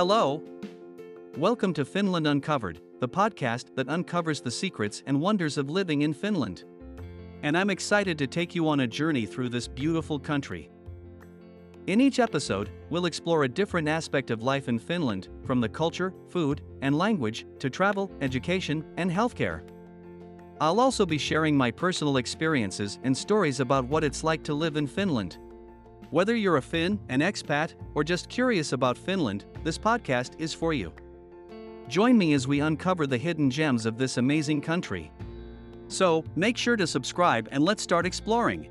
Hello! Welcome to Finland Uncovered, the podcast that uncovers the secrets and wonders of living in Finland. And I'm excited to take you on a journey through this beautiful country. In each episode, we'll explore a different aspect of life in Finland, from the culture, food, and language to travel, education, and healthcare. I'll also be sharing my personal experiences and stories about what it's like to live in Finland. Whether you're a Finn, an expat, or just curious about Finland, this podcast is for you. Join me as we uncover the hidden gems of this amazing country. So, make sure to subscribe and let's start exploring.